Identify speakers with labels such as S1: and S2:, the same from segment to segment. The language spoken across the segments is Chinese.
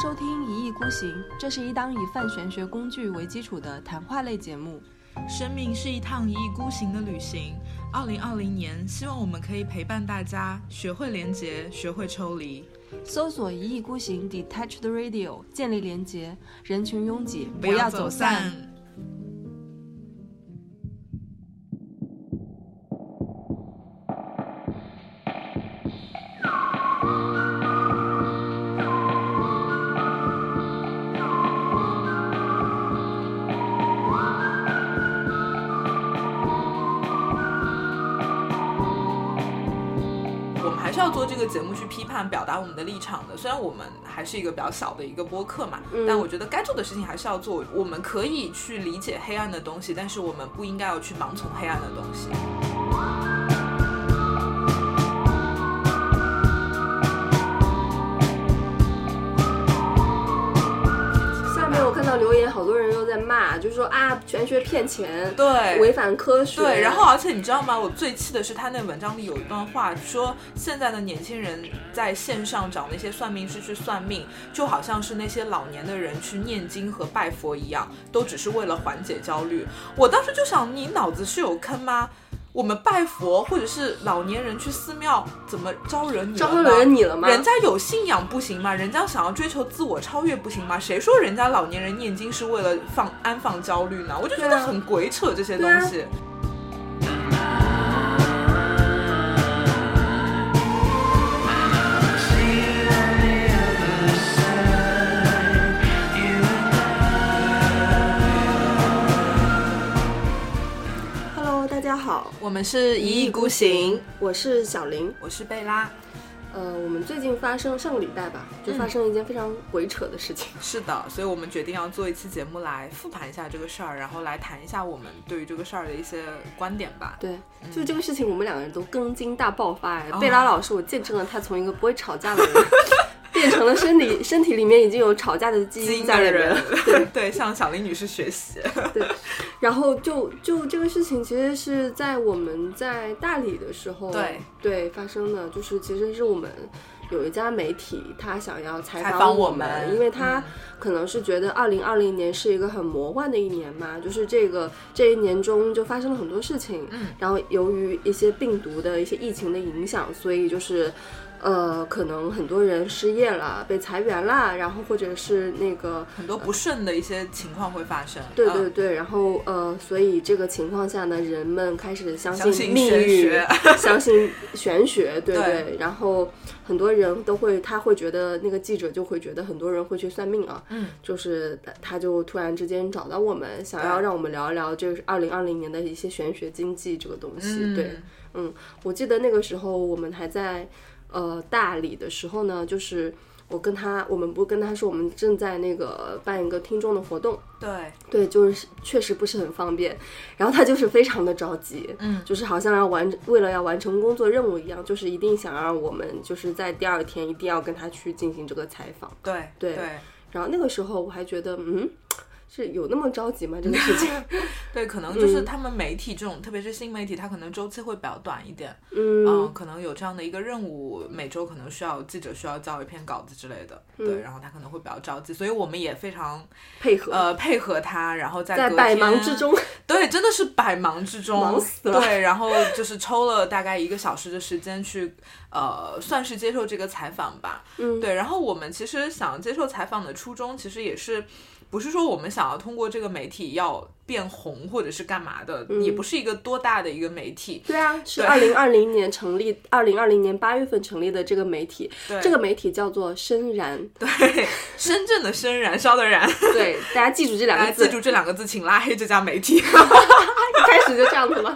S1: 收听《一意孤行》，这是一档以泛玄学工具为基础的谈话类节目。
S2: 生命是一趟一意孤行的旅行。二零二零年，希望我们可以陪伴大家，学会连结，学会抽离。
S1: 搜索“一意孤行 ”，Detached Radio，建立连接，人群拥挤，
S2: 不要走散。表达我们的立场的。虽然我们还是一个比较小的一个播客嘛，但我觉得该做的事情还是要做。我们可以去理解黑暗的东西，但是我们不应该要去盲从黑暗的东西。
S3: 骂，就说啊，玄学骗钱，
S2: 对
S3: 违反科学。
S2: 对，然后而且你知道吗？我最气的是他那文章里有一段话说，现在的年轻人在线上找那些算命师去算命，就好像是那些老年的人去念经和拜佛一样，都只是为了缓解焦虑。我当时就想，你脑子是有坑吗？我们拜佛或者是老年人去寺庙，怎么招惹你了
S3: 招
S2: 吗？
S3: 惹你了吗？
S2: 人家有信仰不行吗？人家想要追求自我超越不行吗？谁说人家老年人念经是为了放安放焦虑呢？我就觉得很鬼扯这些东西。
S3: 好，
S2: 我们是一意孤行，
S3: 我是小林。
S2: 我是贝拉。
S3: 呃，我们最近发生上个礼拜吧，就发生了一件非常鬼扯的事情。
S2: 是的，所以我们决定要做一期节目来复盘一下这个事儿，然后来谈一下我们对于这个事儿的一些观点吧。
S3: 对，就这个事情，我们两个人都更新大爆发哎！
S2: 哦
S3: 贝拉老师，我见证了他从一个不会吵架的人，变成了身体身体里面已经有吵架的基因
S2: 在的
S3: 在里面
S2: 人。对，向小林女士学习。
S3: 对然后就就这个事情，其实是在我们在大理的时候，
S2: 对
S3: 对发生的，就是其实是我们有一家媒体，他想要采
S2: 采
S3: 访我
S2: 们
S3: 因为他
S2: 嗯
S3: 可能是觉得二零二零年是一个很魔幻的一年嘛，就是这个这一年中就发生了很多事情，
S2: 嗯，
S3: 然后由于一些病毒的一些疫情的影响，所以就是。呃，可能很多人失业了，被裁员啦，然后或者是那个
S2: 很多不顺的一些情况会发生。
S3: 对
S2: 嗯
S3: 对对，然后呃，所以这个情况下呢，人们开始相
S2: 相信
S3: 命
S2: 玄
S3: 运
S2: 学，
S3: 相信玄学，对
S2: 对
S3: 对。然后很多人都会，他会觉得那个记者就会觉得很多人会去算命啊，
S2: 嗯，
S3: 就是他他就突然之间找到我们，想要让我们聊一聊这个二零二零年的一些玄学经济这个东西。
S2: 嗯
S3: 对，嗯，我记得那个时候我们还在呃大理的时候呢，就是。我跟他，我们不跟他说，我们正在那个办一个听众的活动，
S2: 对，
S3: 对，就是确实不是很方便。然后他就是非常的着急，
S2: 嗯
S3: 就是好像要完为了要完成工作任务一样，就是一定想让我们就是在第二天一定要跟他去进行这个采访。
S2: 对，
S3: 对
S2: 对。
S3: 然后那个时候我还觉得，嗯，是有那么着急吗？这个事情？
S2: 对，可能就是他们媒体这种，特别是新媒体，它可能周期会比较短一点。
S3: 嗯
S2: 嗯，可能有这样的一个任务，每周可能需要记者需要交一篇稿子之类的。
S3: 嗯
S2: 对，然后他可能会比较着急，所以我们也非常
S3: 配合，
S2: 呃配合他，然后在
S3: 百忙之中，
S2: 对，真的是百忙之中，
S3: 忙死了
S2: 对，然后就是抽了大概一个小时的时间去，呃，算是接受这个采访吧。
S3: 嗯，
S2: 对，然后我们其实想接受采访的初衷，其实也是不是说我们想要通过这个媒体要变红或者是干嘛的，也不是一个多大的一个媒体。
S3: 对啊，是
S2: 对
S3: 二零二零年成立，二零二零年八月份成立的这个媒体，
S2: 对
S3: 这个媒体叫做深燃，
S2: 对，深圳的深，燃烧的燃，
S3: 对，大家记住这两个字，
S2: 记住这两个字，请拉黑这家媒体。
S3: 一开始就这样子了。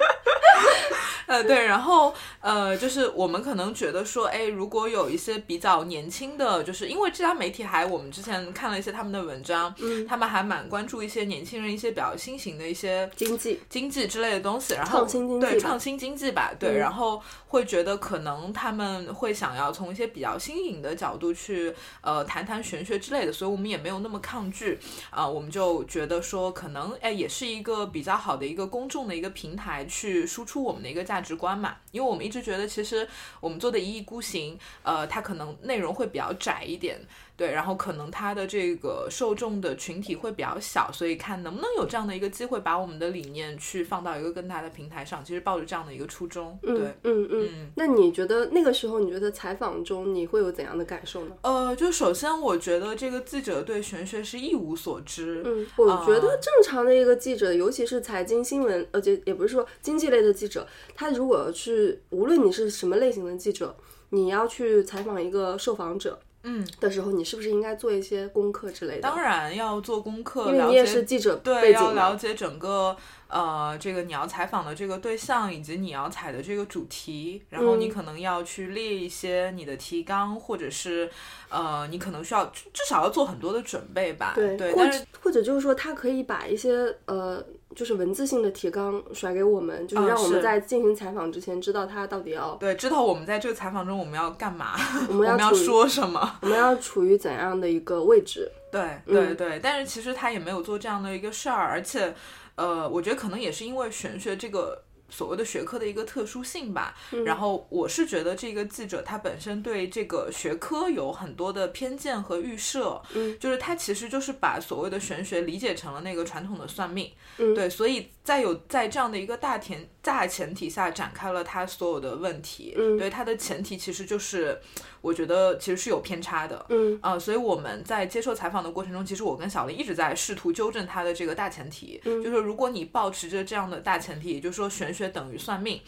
S2: 呃，对，然后呃，就是我们可能觉得说，哎，如果有一些比较年轻的，就是因为这家媒体还我们之前看了一些他们的文章，
S3: 嗯。
S2: 他们还蛮关注一些年轻人一些比较新型的一些
S3: 经济，
S2: 经济之类的东西，然后
S3: 创新经济
S2: 对创新经济吧，对，
S3: 嗯。
S2: 然后会觉得可能他们会想要从一些比较新颖的角度去呃谈谈玄学之类的，所以我们也没有那么抗拒啊、我们就觉得说可能哎也是一个比较好的一个公众的一个平台去输出我们的一个价直观嘛，因为我们一直觉得其实我们做的一意孤行，呃，它可能内容会比较窄一点。对，然后可能他的这个受众的群体会比较小，所以看能不能有这样的一个机会，把我们的理念去放到一个更大的平台上。其实抱着这样的一个初衷，对，
S3: 嗯嗯嗯。那你觉得那个时候，你觉得采访中你会有怎样的感受呢？
S2: 呃，就首先我觉得这个记者对玄学是一无所知。
S3: 嗯，我觉得正常的一个记者，尤其是财经新闻，而且也不是说经济类的记者，他如果去无论你是什么类型的记者，你要去采访一个受访者。
S2: 嗯，
S3: 的时候，你是不是应该做一些功课之类的？
S2: 当然要做功课，
S3: 因为你也是记者
S2: 对，要了解整个呃这个你要采访的这个对象以及你要采的这个主题，然后你可能要去列一些你的提纲，或者是呃你可能需要至少要做很多的准备吧。
S3: 对，
S2: 但是
S3: 或者就是说，他可以把一些呃。就是文字性的提纲甩给我们，就是让我们在进行采访之前知道他到底要
S2: 对，知道我们在这个采访中我们要干嘛，
S3: 我们
S2: 要说什么，
S3: 我们要处于怎样的一个位置？
S2: 对对对，但是其实他也没有做这样的一个事儿，而且呃，我觉得可能也是因为玄学这个。所谓的学科的一个特殊性吧，然后我是觉得这个记者他本身对这个学科有很多的偏见和预设，
S3: 嗯，
S2: 就是他其实就是把所谓的玄学理解成了那个传统的算命，
S3: 嗯，
S2: 对，所以在有在这样的一个大前大前提下展开了他所有的问题，
S3: 嗯，
S2: 对，他的前提其实就是我觉得其实是有偏差的，
S3: 嗯，
S2: 啊，所以我们在接受采访的过程中，其实我跟小林一直在试图纠正他的这个大前提，
S3: 嗯，
S2: 就是如果你保持着这样的大前提，也就是说玄学。等于算命，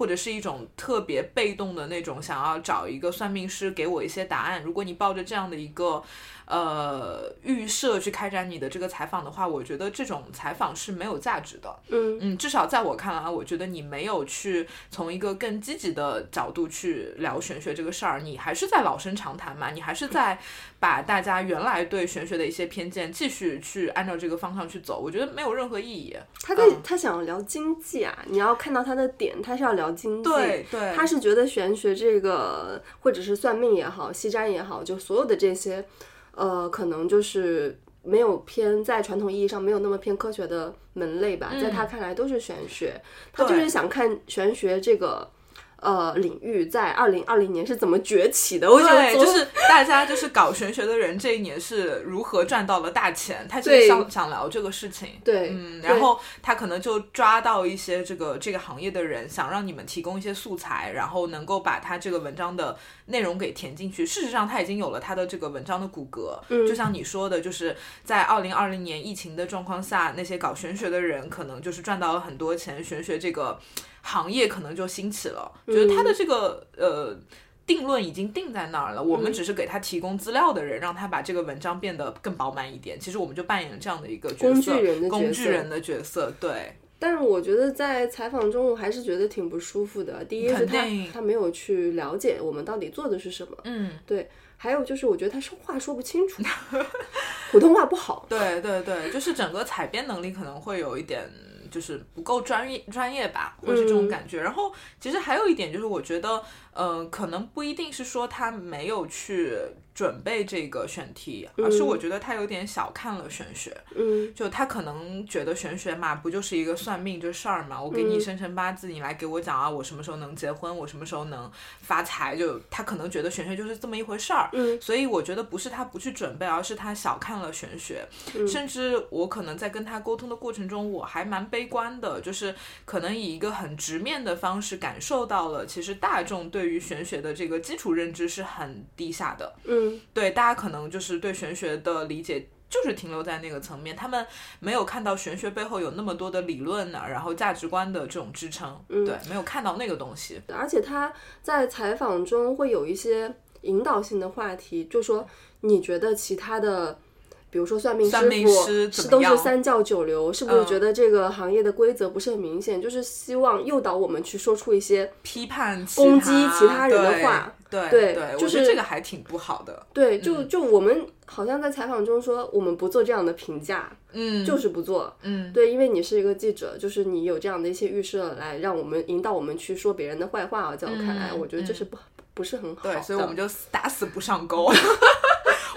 S2: 或者是一种特别被动的那种，想要找一个算命师给我一些答案。如果你抱着这样的一个。呃，预设去开展你的这个采访的话，我觉得这种采访是没有价值的。
S3: 嗯
S2: 嗯，至少在我看来，我觉得你没有去从一个更积极的角度去聊玄学这个事儿，你还是在老生常谈嘛，你还是在把大家原来对玄学的一些偏见继续去按照这个方向去走，我觉得没有任何意义。
S3: 他在他想要聊经济啊，你要看到他的点，他是要聊经济，
S2: 对对，
S3: 他是觉得玄学这个或者是算命也好，西占也好，就所有的这些。呃，可能就是没有偏在传统意义上没有那么偏科学的门类吧，在他看来都是玄学，他就是想看玄学这个。呃，领域在二零二零年是怎么崛起的？我觉得
S2: 就是大家就是搞玄学的人这一年是如何赚到了大钱，他就是想想聊这个事情。
S3: 对，
S2: 嗯，然后他可能就抓到一些这个这个行业的人，想让你们提供一些素材，然后能够把他这个文章的内容给填进去。事实上，他已经有了他的这个文章的骨骼。
S3: 嗯，
S2: 就像你说的，就是在二零二零年疫情的状况下，那些搞玄学的人可能就是赚到了很多钱，玄学这个。行业可能就兴起了，觉得他的这个呃定论已经定在那儿了，我们只是给他提供资料的人，让他把这个文章变得更饱满一点。其实我们就扮演了这样的一个
S3: 工具人的
S2: 工具人的角色。对，
S3: 但是我觉得在采访中，我还是觉得挺不舒服的。第一是他他没有去了解我们到底做的是什么，
S2: 嗯，
S3: 对。还有就是，我觉得他说话说不清楚，普通话不好。
S2: 对对对，就是整个采编能力可能会有一点。就是不够专业专业吧，或是这种感觉。然后其实还有一点就是，我觉得，呃，可能不一定是说他没有去。准备这个选题，而是我觉得他有点小看了玄学。
S3: 嗯，
S2: 就他可能觉得玄学嘛，不就是一个算命这事儿嘛？我给你生辰八字，你来给我讲啊，我什么时候能结婚，我什么时候能发财？就他可能觉得玄学就是这么一回事儿。
S3: 嗯，
S2: 所以我觉得不是他不去准备，而是他小看了玄学。甚至我可能在跟他沟通的过程中，我还蛮悲观的，就是可能以一个很直面的方式感受到了，其实大众对于玄学的这个基础认知是很低下的。
S3: 嗯。
S2: 对，大家可能就是对玄学的理解就是停留在那个层面，他们没有看到玄学背后有那么多的理论呢，然后价值观的这种支撑，对，没有看到那个东西。
S3: 而且他在采访中会有一些引导性的话题，就说你觉得其他的。比如说
S2: 算
S3: 命
S2: 师
S3: 傅是都是三教九流，是不是觉得这个行业的规则不是很明显？就是希望诱导我们去说出一些
S2: 批判、
S3: 攻击其他人
S2: 的
S3: 话。
S2: 对
S3: 对，
S2: 就是这个还挺不好的。
S3: 对，就就我们好像在采访中说，我们不做这样的评价，
S2: 嗯，
S3: 就是不做，
S2: 嗯，
S3: 对，因为你是一个记者，就是你有这样的一些预设来让我们引导我们去说别人的坏话啊，在我看来，我觉得这是不不是很好。
S2: 对，所以我们就打死不上钩。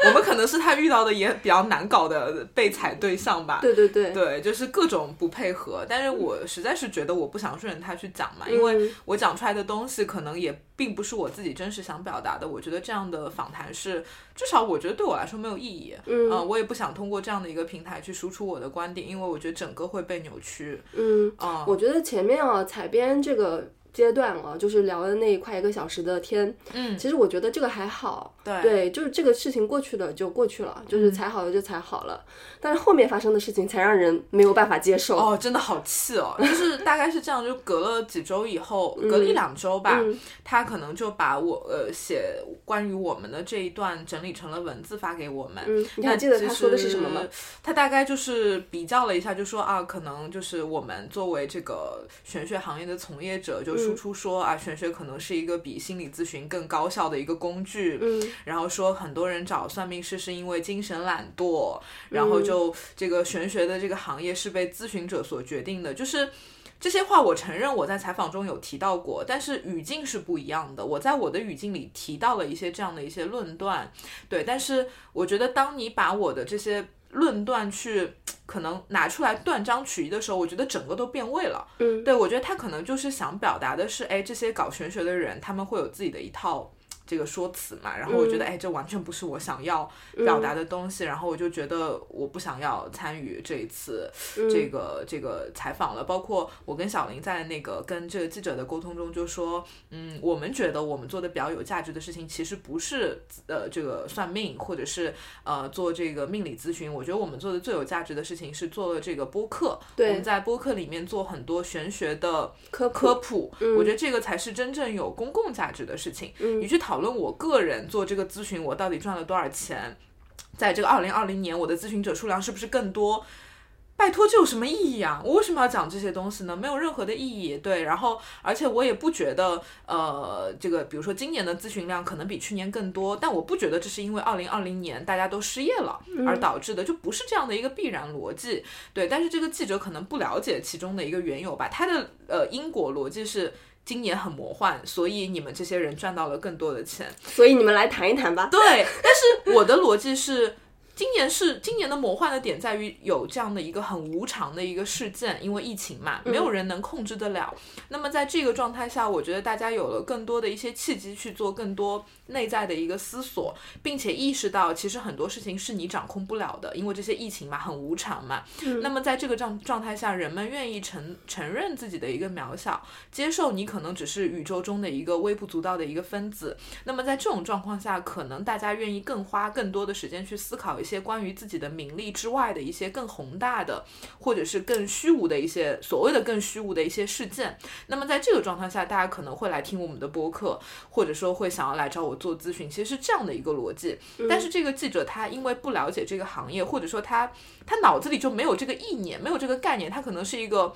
S2: 我们可能是他遇到的也比较难搞的被踩对象吧。
S3: 对对对，
S2: 对，就是各种不配合，但是我实在是觉得我不想顺着他去讲嘛，因为我讲出来的东西可能也并不是我自己真实想表达的。我觉得这样的访谈是，至少我觉得对我来说没有意义。
S3: 嗯
S2: 呃我也不想通过这样的一个平台去输出我的观点，因为我觉得整个会被扭曲。
S3: 嗯，
S2: 啊，
S3: 我觉得前面啊采编这个阶段了，就是聊的那一快一个小时的天，
S2: 嗯，
S3: 其实我觉得这个还好，
S2: 对
S3: 对，就是这个事情过去了就过去了，就是踩好了就踩好了，但是后面发生的事情才让人没有办法接受。
S2: 哦，真的好气哦！就是大概是这样，就隔了几周以后，隔了一两周吧，
S3: 嗯
S2: 他可能就把我呃写关于我们的这一段整理成了文字发给我们。
S3: 嗯，你还记得他说的是什么吗？
S2: 他大概就是比较了一下，就说啊，可能就是我们作为这个玄学行业的从业者，就
S3: 嗯
S2: 输出说、啊，玄学可能是一个比心理咨询更高效的一个工具。
S3: 嗯
S2: 然后说很多人找算命师是因为精神懒惰，然后就这个玄学的这个行业是被咨询者所决定的，就是。这些话我承认我在采访中有提到过，但是语境是不一样的。我在我的语境里提到了一些这样的一些论断，对，但是我觉得当你把我的这些论断去可能拿出来断章取义的时候，我觉得整个都变味了。
S3: 嗯，
S2: 对我觉得他可能就是想表达的是，哎，这些搞玄学的人他们会有自己的一套。这个说辞嘛，然后我觉得，哎，这完全不是我想要表达的东西，然后我就觉得我不想要参与这一次这个、这个采访了。包括我跟小林在那个跟这个记者的沟通中就说，嗯，我们觉得我们做的比较有价值的事情，其实不是呃这个算命，或者是呃做这个命理咨询。我觉得我们做的最有价值的事情是做了这个播客，
S3: 对
S2: 我们在播客里面做很多玄学的
S3: 科普
S2: 科普，我觉得这个才是真正有公共价值的事情。你去讨论我个人做这个咨询，我到底赚了多少钱，在这个二零二零年，我的咨询者数量是不是更多？拜托，这有什么意义啊？我为什么要讲这些东西呢？没有任何的意义。对，然后而且我也不觉得，呃，这个比如说今年的咨询量可能比去年更多，但我不觉得这是因为二零二零年大家都失业了而导致的，就不是这样的一个必然逻辑。对，但是这个记者可能不了解其中的一个缘由吧，他的呃因果逻辑是。今年很魔幻，所以你们这些人赚到了更多的钱。
S3: 所以你们来谈一谈吧。
S2: 对，但是我的逻辑是，今年是今年的魔幻的点在于有这样的一个很无常的一个事件，因为疫情嘛，没有人能控制得了。那么在这个状态下，我觉得大家有了更多的一些契机去做更多内在的一个思索，并且意识到其实很多事情是你掌控不了的，因为这些疫情嘛很无常嘛。那么在这个状状态下，人们愿意承承认自己的一个渺小，接受你可能只是宇宙中的一个微不足道的一个分子。那么在这种状况下，可能大家愿意更花更多的时间去思考一些关于自己的名利之外的一些更宏大的，或者是更虚无的一些所谓的更虚无的一些事件。那么在这个状态下，大家可能会来听我们的播客，或者说会想要来找我做咨询，其实是这样的一个逻辑。但是这个记者他因为不了解这个行业，或者说他他脑子里就没有这个意念，没有这个概念，他可能是一个。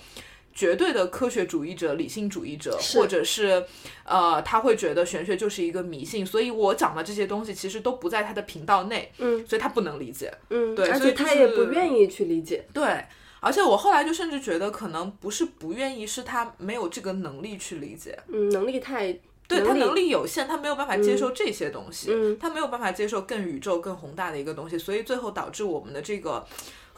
S2: 绝对的科学主义者、理性主义者，或者是呃，他会觉得玄学就是一个迷信，所以我讲的这些东西其实都不在他的频道内，
S3: 嗯
S2: 所以他不能理解。
S3: 嗯，
S2: 对
S3: 而且他也不愿意去理解。
S2: 对，而且我后来就甚至觉得，可能不是不愿意，是他没有这个能力去理解。
S3: 嗯，能力太
S2: 对他
S3: 能力
S2: 能力有限，他没有办法接受这些东西，
S3: 嗯
S2: 他没有办法接受更宇宙、更宏大的一个东西，所以最后导致我们的这个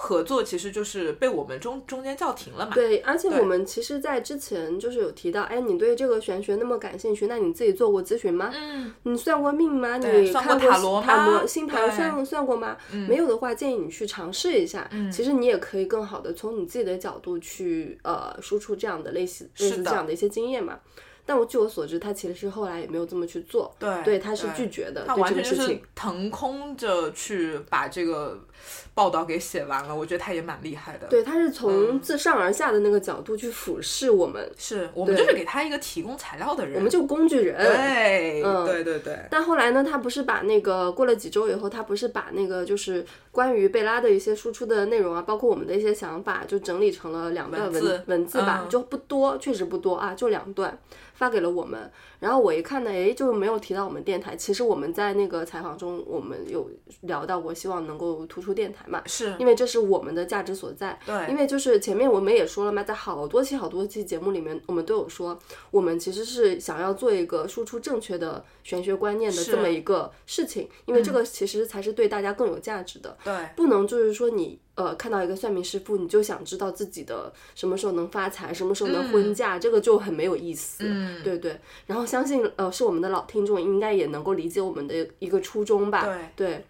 S2: 合作其实就是被我们中中间叫停了嘛。
S3: 对，而且我们其实，在之前就是有提到，哎，你对这个玄学那么感兴趣，那你自己做过咨询吗？
S2: 嗯，
S3: 你算过命吗？你
S2: 算过塔
S3: 看过塔
S2: 罗吗
S3: 罗星盘算算过吗？没有的话，建议你去尝试一下。其实你也可以更好的从你自己的角度去呃输出这样的类似类似这样的一些经验嘛。但我据我所知，他其实后来也没有这么去做。
S2: 对
S3: 对，他是拒绝的，
S2: 他
S3: 对
S2: 完全就是。腾空着去把这个报道给写完了，我觉得他也蛮厉害的。
S3: 对，他是
S2: 嗯
S3: 从自上而下的那个角度去俯视我们，
S2: 是我们就是给他一个提供材料的人，
S3: 我们就工具人。
S2: 对，
S3: 嗯
S2: 对对对，
S3: 但后来呢，他不是把那个过了几周以后，他不是把那个就是关于贝拉的一些输出的内容啊，包括我们的一些想法，就整理成了两段文
S2: 文字
S3: 文字吧，
S2: 嗯
S3: 就不多，确实不多啊，就两段发给了我们。然后我一看呢，诶，就没有提到我们电台。其实我们在那个采访中，我们有聊到过，希望能够突出电台嘛，
S2: 是
S3: 因为这是我们的价值所在。
S2: 对
S3: 因为就是前面我们也说了嘛，在好多期好多期节目里面，我们都有说，我们其实是想要做一个输出正确的玄学观念的这么一个事情，因为这个其实才是对大家更有价值的。
S2: 对
S3: 不能就是说你呃看到一个算命师傅，你就想知道自己的什么时候能发财，什么时候能婚嫁，这个就很没有意思。
S2: 嗯
S3: 对对。然后相信呃是我们的老听众应该也能够理解我们的一个初衷吧。
S2: 对
S3: 对。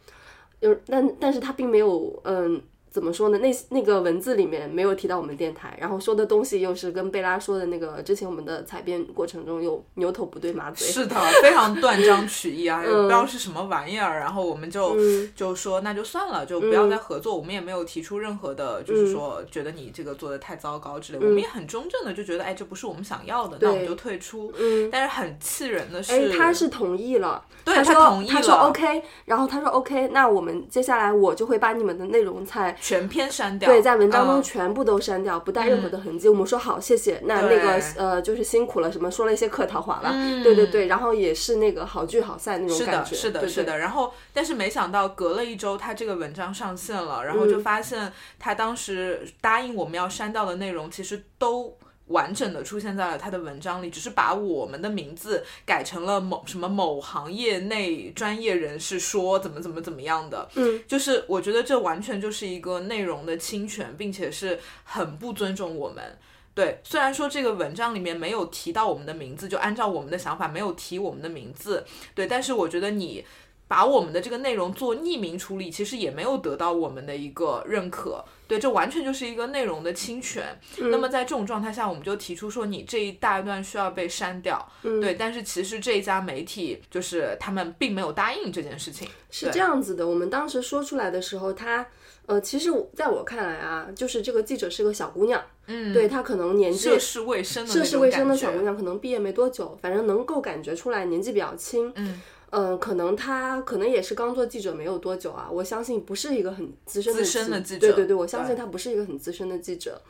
S3: 有，但但是他并没有嗯。怎么说呢？那那个文字里面没有提到我们电台，然后说的东西又是跟贝拉说的那个之前我们的采编过程中又牛头不对马嘴。
S2: 是的，非常断章取义啊，也不知道是什么玩意儿。然后我们就、
S3: 嗯
S2: 就说那就算了，就不要再合作。我们也没有提出任何的，
S3: 嗯
S2: 就是说觉得你这个做的太糟糕之类。我们也很中正的就觉得，哎，这不是我们想要的，那我们就退出。
S3: 嗯，
S2: 但是很气人的是，
S3: 哎，他是同意了，
S2: 对
S3: 他
S2: 同意了
S3: 他说 OK，然后他说 OK，那我们接下来我就会把你们的内容在
S2: 全篇删掉。
S3: 对在文章中
S2: 嗯
S3: 全部都删掉，不带任何的痕迹。我们说好，谢谢。那那个呃，就是辛苦了，什么说了一些客套话了。
S2: 嗯
S3: 对对对，然后也是那个好聚好散那种
S2: 是的，
S3: 感觉。
S2: 是的，
S3: 对对
S2: 是的。然后，但是没想到隔了一周，他这个文章上线了，然后
S3: 嗯
S2: 就发现他当时答应我们要删掉的内容，其实都。完整的出现在了他的文章里，只是把我们的名字改成了某什么某行业内专业人士说怎么怎么怎么样的，
S3: 嗯，
S2: 就是我觉得这完全就是一个内容的侵权，并且是很不尊重我们。对，虽然说这个文章里面没有提到我们的名字，就按照我们的想法没有提我们的名字，对，但是我觉得你把我们的这个内容做匿名处理，其实也没有得到我们的一个认可。对，这完全就是一个内容的侵权。那么在这种状态下，我们就提出说，你这一大段需要被删掉。对，但是其实这一家媒体就是他们并没有答应这件事情。
S3: 是这样子的。我们当时说出来的时候，他呃，其实在我看来啊，就是这个记者是个小姑娘，
S2: 嗯，
S3: 对她可能年纪
S2: 涉世未深的
S3: 涉世未深的小姑娘，可能毕业没多久，反正能够感觉出来年纪比较轻。
S2: 嗯。
S3: 嗯，可能他可能也是刚做记者没有多久啊，我相信不是一个很资深的
S2: 资深的记者
S3: 对对对，我相信他不是一个很资深的记者。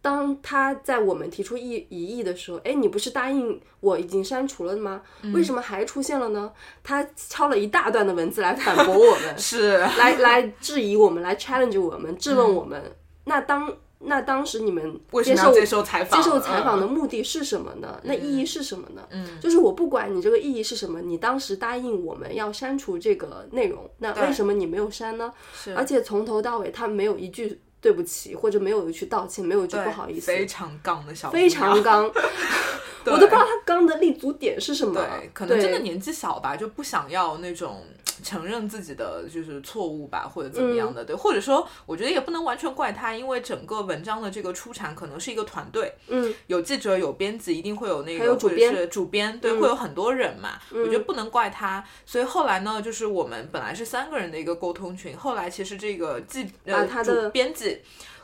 S3: 当他在我们提出异疑议的时候，哎，你不是答应我已经删除了吗？
S2: 嗯
S3: 为什么还出现了呢？他敲了一大段的文字来反驳我们，
S2: 是
S3: 来来质疑我们，来 challenge 我们，质
S2: 嗯
S3: 问我们。那当那当时你们
S2: 为什
S3: 接受
S2: 么要接受采访？
S3: 接受采访的
S2: 嗯
S3: 目的是什么呢？那意义是什么呢？
S2: 嗯，
S3: 就是我不管你这个意义是什么，你当时答应我们要删除这个内容，那为什么你没有删呢？
S2: 是
S3: 而且从头到尾他没有一句对不起，或者没有一句道歉，没有一句不好意思，
S2: 非常杠的小
S3: 非常刚，我都不知道他刚的立足点是什么。
S2: 对，可能真的年纪小吧，就不想要那种承认自己的就是错误吧，或者怎么样
S3: 嗯
S2: 的。对，或者说，我觉得也不能完全怪他，因为整个文章的这个出产可能是一个团队，
S3: 嗯，
S2: 有记者，有编辑，一定会有那个
S3: 主编
S2: 或者是主编，对，
S3: 嗯
S2: 会有很多人嘛。我觉得
S3: 嗯
S2: 不能怪他。所以后来呢，就是我们本来是三个人的一个沟通群，后来其实这个记呃
S3: 他的
S2: 编辑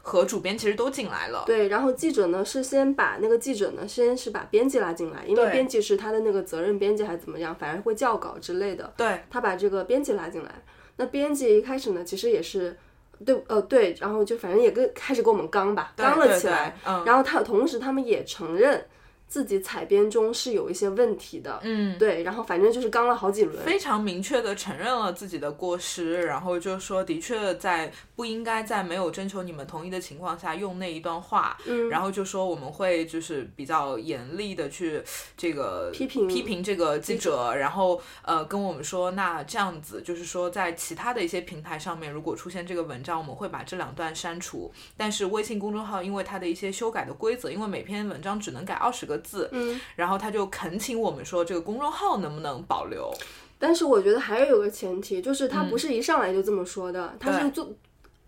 S2: 和主编其实都进来了。
S3: 对，然后记者呢是先把那个记者呢先是把编辑拉进来，因为编辑是他的那个责任编辑还是怎么样，反正会校稿之类的。
S2: 对，
S3: 他把这个编辑拉进来。那编辑一开始呢，其实也是，对，呃，对，然后就反正也跟开始跟我们刚吧，刚了
S2: 对对
S3: 起来。
S2: 嗯
S3: 然后他同时他们也承认自己采编中是有一些问题的，
S2: 嗯。
S3: 对，然后反正就是刚了好几轮。
S2: 非常明确的承认了自己的过失，然后就说的确在不应该在没有征求你们同意的情况下用那一段话，
S3: 嗯
S2: 然后就说我们会就是比较严厉的去这个
S3: 批评
S2: 批评这个记者，然后呃跟我们说，那这样子就是说在其他的一些平台上面如果出现这个文章，我们会把这两段删除，但是微信公众号因为它的一些修改的规则，因为每篇文章只能改二十个字，
S3: 嗯，
S2: 然后他就恳请我们说这个公众号能不能保留。
S3: 但是我觉得还有个前提，就是
S2: 嗯
S3: 他不是一上来就这么说的，他是做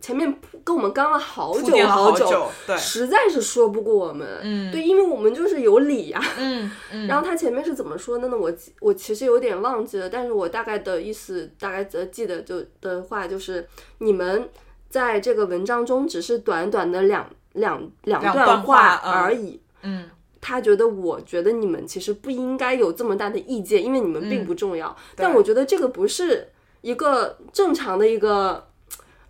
S3: 前面跟我们刚了好久
S2: 好
S3: 久，
S2: 对，
S3: 实在是说不过我们。
S2: 嗯
S3: 对，因为我们就是有理呀、
S2: 嗯嗯，
S3: 然后他前面是怎么说的呢？我我其实有点忘记了，但是我大概的意思，大概的记得就的话就是，你们在这个文章中只是短短的两两两
S2: 两
S3: 段
S2: 段话嗯
S3: 而已。
S2: 嗯
S3: 他觉得，我觉得你们其实不应该有这么大的意见，因为你们并不重要。但我觉得这个不是一个正常的一个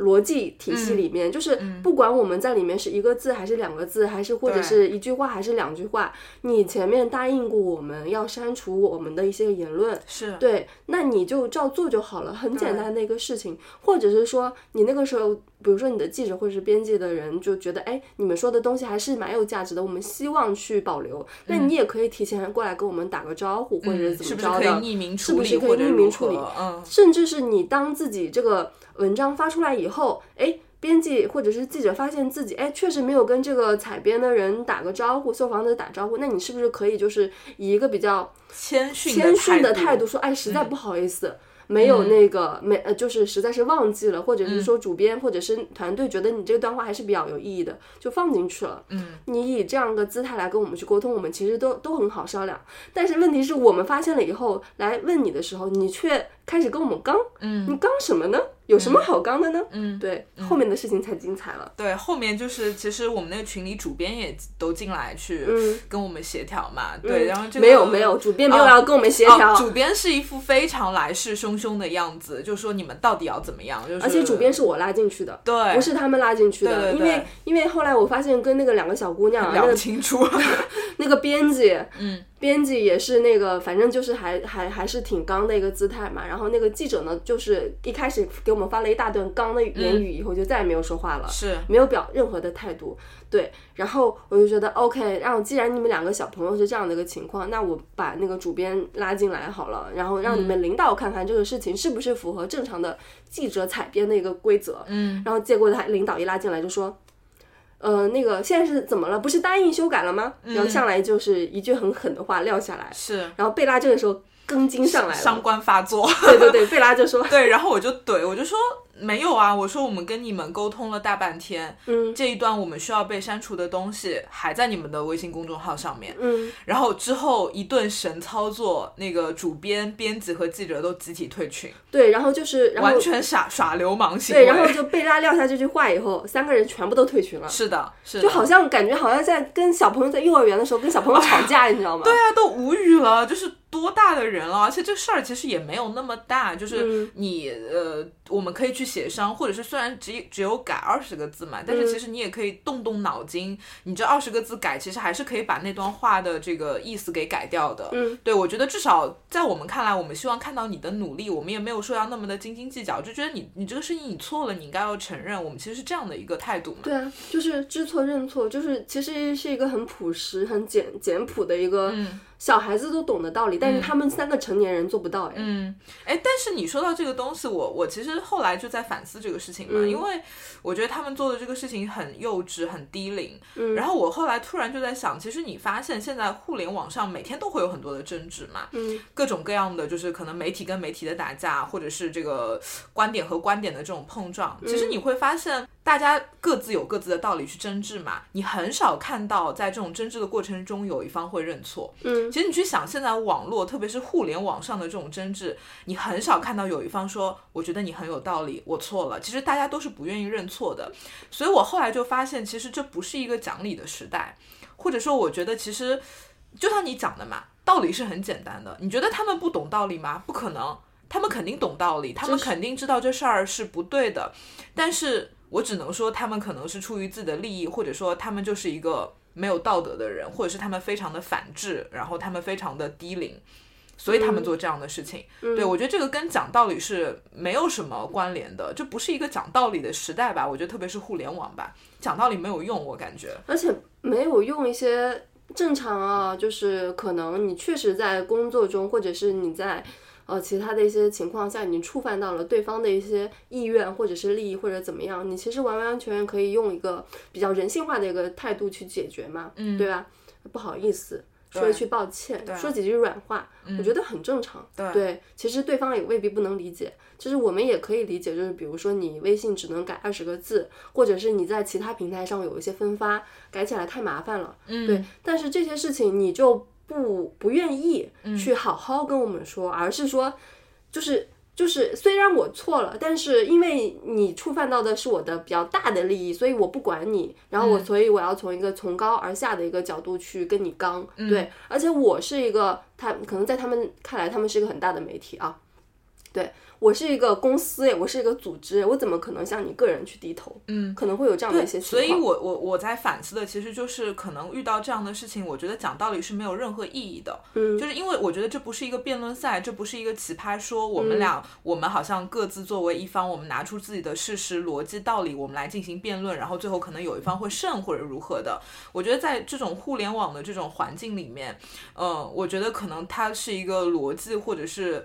S3: 逻辑体系里面，就是不管我们在里面是一个字还是两个字，还是或者是一句话还是两句话，你前面答应过我们要删除我们的一些言论，
S2: 是
S3: 对，那你就照做就好了，很简单的一个事情。或者是说，你那个时候，比如说你的记者或者是编辑的人就觉得，哎，你们说的东西还是蛮有价值的，我们希望去保留。那你也可以提前过来跟我们打个招呼，或者是怎么着的，
S2: 是不是可以匿名处理，
S3: 是不是可以匿名处理？
S2: 嗯，
S3: 甚至是你当自己这个文章发出来以后，哎。编辑或者是记者发现自己哎，确实没有跟这个采编的人打个招呼，受访者打招呼，那你是不是可以就是以一个比较
S2: 谦逊
S3: 谦逊的
S2: 态
S3: 度说，哎，实在不好意思，没有那个没呃，就是实在是忘记了，或者是说主编或者是团队觉得你这段话还是比较有意义的，就放进去了。
S2: 嗯，
S3: 你以这样的姿态来跟我们去沟通，我们其实都都很好商量。但是问题是我们发现了以后来问你的时候，你却开始跟我们刚，
S2: 嗯，
S3: 你刚什么呢？有什么好刚的呢？
S2: 嗯，
S3: 对，后面的事情才精彩了。
S2: 对，后面就是其实我们那个群里主编也都进来去跟我们协调嘛。对，然后这个
S3: 没有没有，主编没有要跟我们协调。
S2: 主编是一副非常来势汹汹的样子，就说你们到底要怎么样？就是
S3: 而且主编是我拉进去的，
S2: 对，
S3: 不是他们拉进去
S2: 的。
S3: 因为因为后来我发现跟那个两个小姑娘
S2: 聊不清楚，
S3: 那个编辑，
S2: 嗯。
S3: 编辑也是那个，反正就是还还还是挺刚的一个姿态嘛。然后那个记者呢，就是一开始给我们发了一大段刚的言语，以后就再也没有说话了，
S2: 是
S3: 没有表任何的态度。对，然后我就觉得 OK，然后既然你们两个小朋友是这样的一个情况，那我把那个主编拉进来好了，然后让你们领导看看这个事情是不是符合正常的记者采编的一个规则。
S2: 嗯，
S3: 然后结果他领导一拉进来就说。呃，那个现在是怎么了？不是答应修改了吗？然后上来就是一句很狠的话撂下来。
S2: 是。
S3: 然后贝拉这个时候更筋上来了，
S2: 伤官发作。
S3: 对对对，贝拉就说。
S2: 对，然后我就怼，我就说。没有啊，我说我们跟你们沟通了大半天，
S3: 嗯，
S2: 这一段我们需要被删除的东西还在你们的微信公众号上面，
S3: 嗯，
S2: 然后之后一顿神操作，那个主编、编辑和记者都集体退群，
S3: 对，然后就是
S2: 完全耍耍流氓行为，
S3: 对，然后就贝拉撂下这句话以后，三个人全部都退群了，
S2: 是的，是，
S3: 就好像感觉好像在跟小朋友在幼儿园的时候跟小朋友吵架，你知道吗？
S2: 对啊，都无语了，就是多大的人了，而且这事儿其实也没有那么大，就是你呃。我们可以去协商，或者是虽然只只有改二十个字嘛，但是其实你也可以动动脑筋，你这二十个字改，其实还是可以把那段话的这个意思给改掉的。
S3: 嗯，
S2: 对，我觉得至少在我们看来，我们希望看到你的努力，我们也没有说要那么的斤斤计较，就觉得你你这个事情你错了，你应该要承认，我们其实是这样的一个态度嘛。
S3: 对啊，就是知错认错，就是其实是一个很朴实、很简简朴的一个。小孩子都懂的道理，但是他们三个成年人做不到哎。
S2: 嗯，哎，但是你说到这个东西，我我其实后来就在反思这个事情嘛，因为我觉得他们做的这个事情很幼稚、很低龄。
S3: 嗯，
S2: 然后我后来突然就在想，其实你发现现在互联网上每天都会有很多的争执嘛，
S3: 嗯，
S2: 各种各样的，就是可能媒体跟媒体的打架，或者是这个观点和观点的这种碰撞。其实你会发现，大家各自有各自的道理去争执嘛，你很少看到在这种争执的过程中有一方会认错。
S3: 嗯。
S2: 其实你去想，现在网络，特别是互联网上的这种争执，你很少看到有一方说：“我觉得你很有道理，我错了。”其实大家都是不愿意认错的。所以我后来就发现，其实这不是一个讲理的时代，或者说，我觉得其实就像你讲的嘛，道理是很简单的。你觉得他们不懂道理吗？不可能，他们肯定懂道理，他们肯定知道这事儿是不对的。但是我只能说，他们可能是出于自己的利益，或者说他们就是一个。没有道德的人，或者是他们非常的反智，然后他们非常的低龄，所以他们做这样的事情。对我觉得这个跟讲道理是没有什么关联的，这不是一个讲道理的时代吧？我觉得特别是互联网吧，讲道理没有用，我感觉。
S3: 而且没有用一些正常啊，就是可能你确实在工作中，或者是你在。呃，其他的一些情况下，你触犯到了对方的一些意愿，或者是利益，或者怎么样，你其实完完全全可以用一个比较人性化的一个态度去解决嘛，
S2: 嗯，
S3: 对吧？不好意思，说一句抱歉，说几句软话，我觉得很正常。
S2: 对，
S3: 其实对方也未必不能理解，就是我们也可以理解，就是比如说你微信只能改二十个字，或者是你在其他平台上有一些分发，改起来太麻烦了，
S2: 嗯，
S3: 对。但是这些事情你就。不不愿意去好好跟我们说，而是说，就是就是，虽然我错了，但是因为你触犯到的是我的比较大的利益，所以我不管你，然后我所以我要从一个从高而下的一个角度去跟你刚，对，而且我是一个他可能在他们看来，他们是一个很大的媒体啊。对我是一个公司，我是一个组织，我怎么可能向你个人去低头？
S2: 嗯，
S3: 可能会有这样的一些情况。
S2: 所以我我我在反思的其实就是可能遇到这样的事情，我觉得讲道理是没有任何意义的。
S3: 嗯，
S2: 就是因为我觉得这不是一个辩论赛，这不是一个奇葩说，我们俩、我们好像各自作为一方，我们拿出自己的事实、逻辑、道理，我们来进行辩论，然后最后可能有一方会胜或者如何的。我觉得在这种互联网的这种环境里面，呃，我觉得可能它是一个逻辑或者是。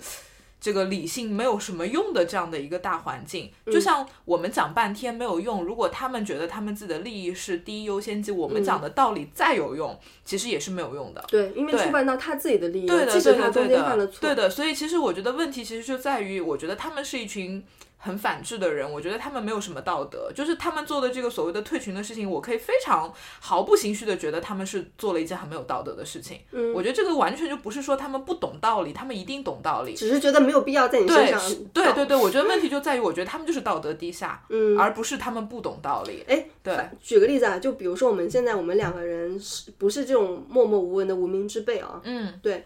S2: 这个理性没有什么用的这样的一个大环境，就像我们讲半天没有用。如果他们觉得他们自己的利益是第一优先级，我们讲的道理再有用，其实也是没有用的。
S3: 对，因为触犯到他自己的利益，
S2: 对的，
S3: 即使他中
S2: 对的，对的，
S3: 间犯了错，
S2: 对的。所以其实我觉得问题其实就在于，我觉得他们是一群。很反智的人，我觉得他们没有什么道德，就是他们做的这个所谓的退群的事情，我可以非常毫不心虚的觉得他们是做了一件很没有道德的事情。
S3: 嗯，
S2: 我觉得这个完全就不是说他们不懂道理，他们一定懂道理，
S3: 只是觉得没有必要在你身
S2: 对
S3: 上。
S2: 对对对，我觉得问题就在于，我觉得他们就是道德低下，
S3: 嗯，
S2: 而不是他们不懂道理。
S3: 哎，
S2: 对，
S3: 举个例子啊，就比如说我们现在我们两个人是不是这种默默无闻的无名之辈啊？
S2: 嗯，
S3: 对。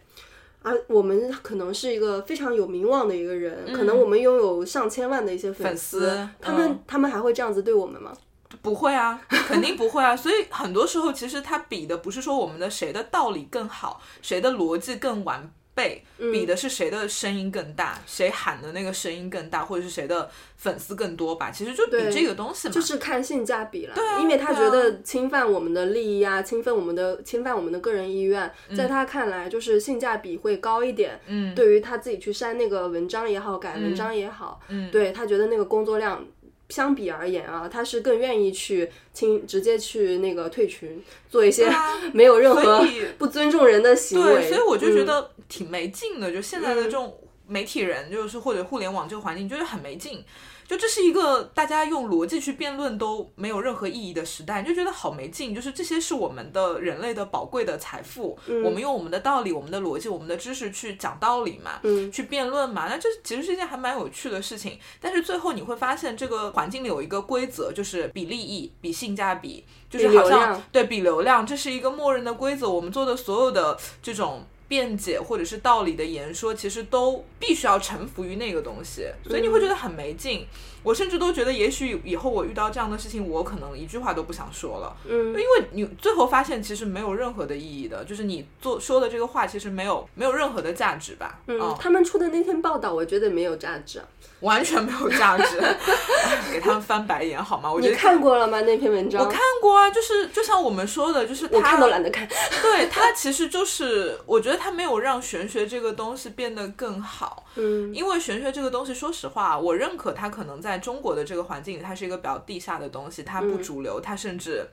S3: 而我们可能是一个非常有名望的一个人，可能
S2: 嗯
S3: 我们拥有上千万的一些
S2: 粉
S3: 丝，
S2: 丝
S3: 他们、
S2: 嗯
S3: 他们还会这样子对我们吗？
S2: 不会啊，肯定不会啊。所以很多时候，其实他比的不是说我们的谁的道理更好，谁的逻辑更完备，
S3: 嗯
S2: 比的是谁的声音更大，谁喊的那个声音更大，或者是谁的粉丝更多吧。其实就比这个东西嘛。
S3: 就是看性价比了，
S2: 啊
S3: 因为他觉得侵犯我们的利益啊，侵犯我们的侵犯我们的个人意愿，在他看来就是性价比会高一点。
S2: 嗯，
S3: 对于他自己去删那个文章也好，改文章也好，
S2: 嗯
S3: 对他觉得那个工作量。相比而言啊，他是更愿意去亲直接去那个退群，做一些没有任何不尊重人的行为。
S2: 对，所以我就觉
S3: 嗯
S2: 得挺没劲的。就现在的这种媒体人，就是或者互联网这个环境，就是很没劲。就这是一个大家用逻辑去辩论都没有任何意义的时代，你就觉得好没劲。就是这些是我们的人类的宝贵的财富，
S3: 嗯
S2: 我们用我们的道理、我们的逻辑、我们的知识去讲道理嘛，
S3: 嗯
S2: 去辩论嘛，那这其实是一件还蛮有趣的事情。但是最后你会发现，这个环境里有一个规则，就是比利益、比性价比，就是好像对比流量，这是一个默认的规则。我们做的所有的这种。辩解或者是道理的言说，其实都必须要臣服于那个东西，所以你会觉得很没劲。我甚至都觉得，也许以后我遇到这样的事情，我可能一句话都不想说了。
S3: 嗯
S2: 因为你最后发现其实没有任何的意义的，就是你做说的这个话其实没有没有任何的价值吧？
S3: 嗯，他们出的那篇报道，我觉得没有价值啊。
S2: 完全没有价值，给他们翻白眼好吗？我觉得你
S3: 看过了吗？那篇文章？
S2: 我看过啊，就是就像我们说的，就是他
S3: 我看都懒得看。
S2: 对他其实就是，我觉得他没有让玄学这个东西变得更好。
S3: 嗯
S2: 因为玄学这个东西，说实话，我认可它可能在中国的这个环境里，它是一个比较地下的东西，它不主流，它甚至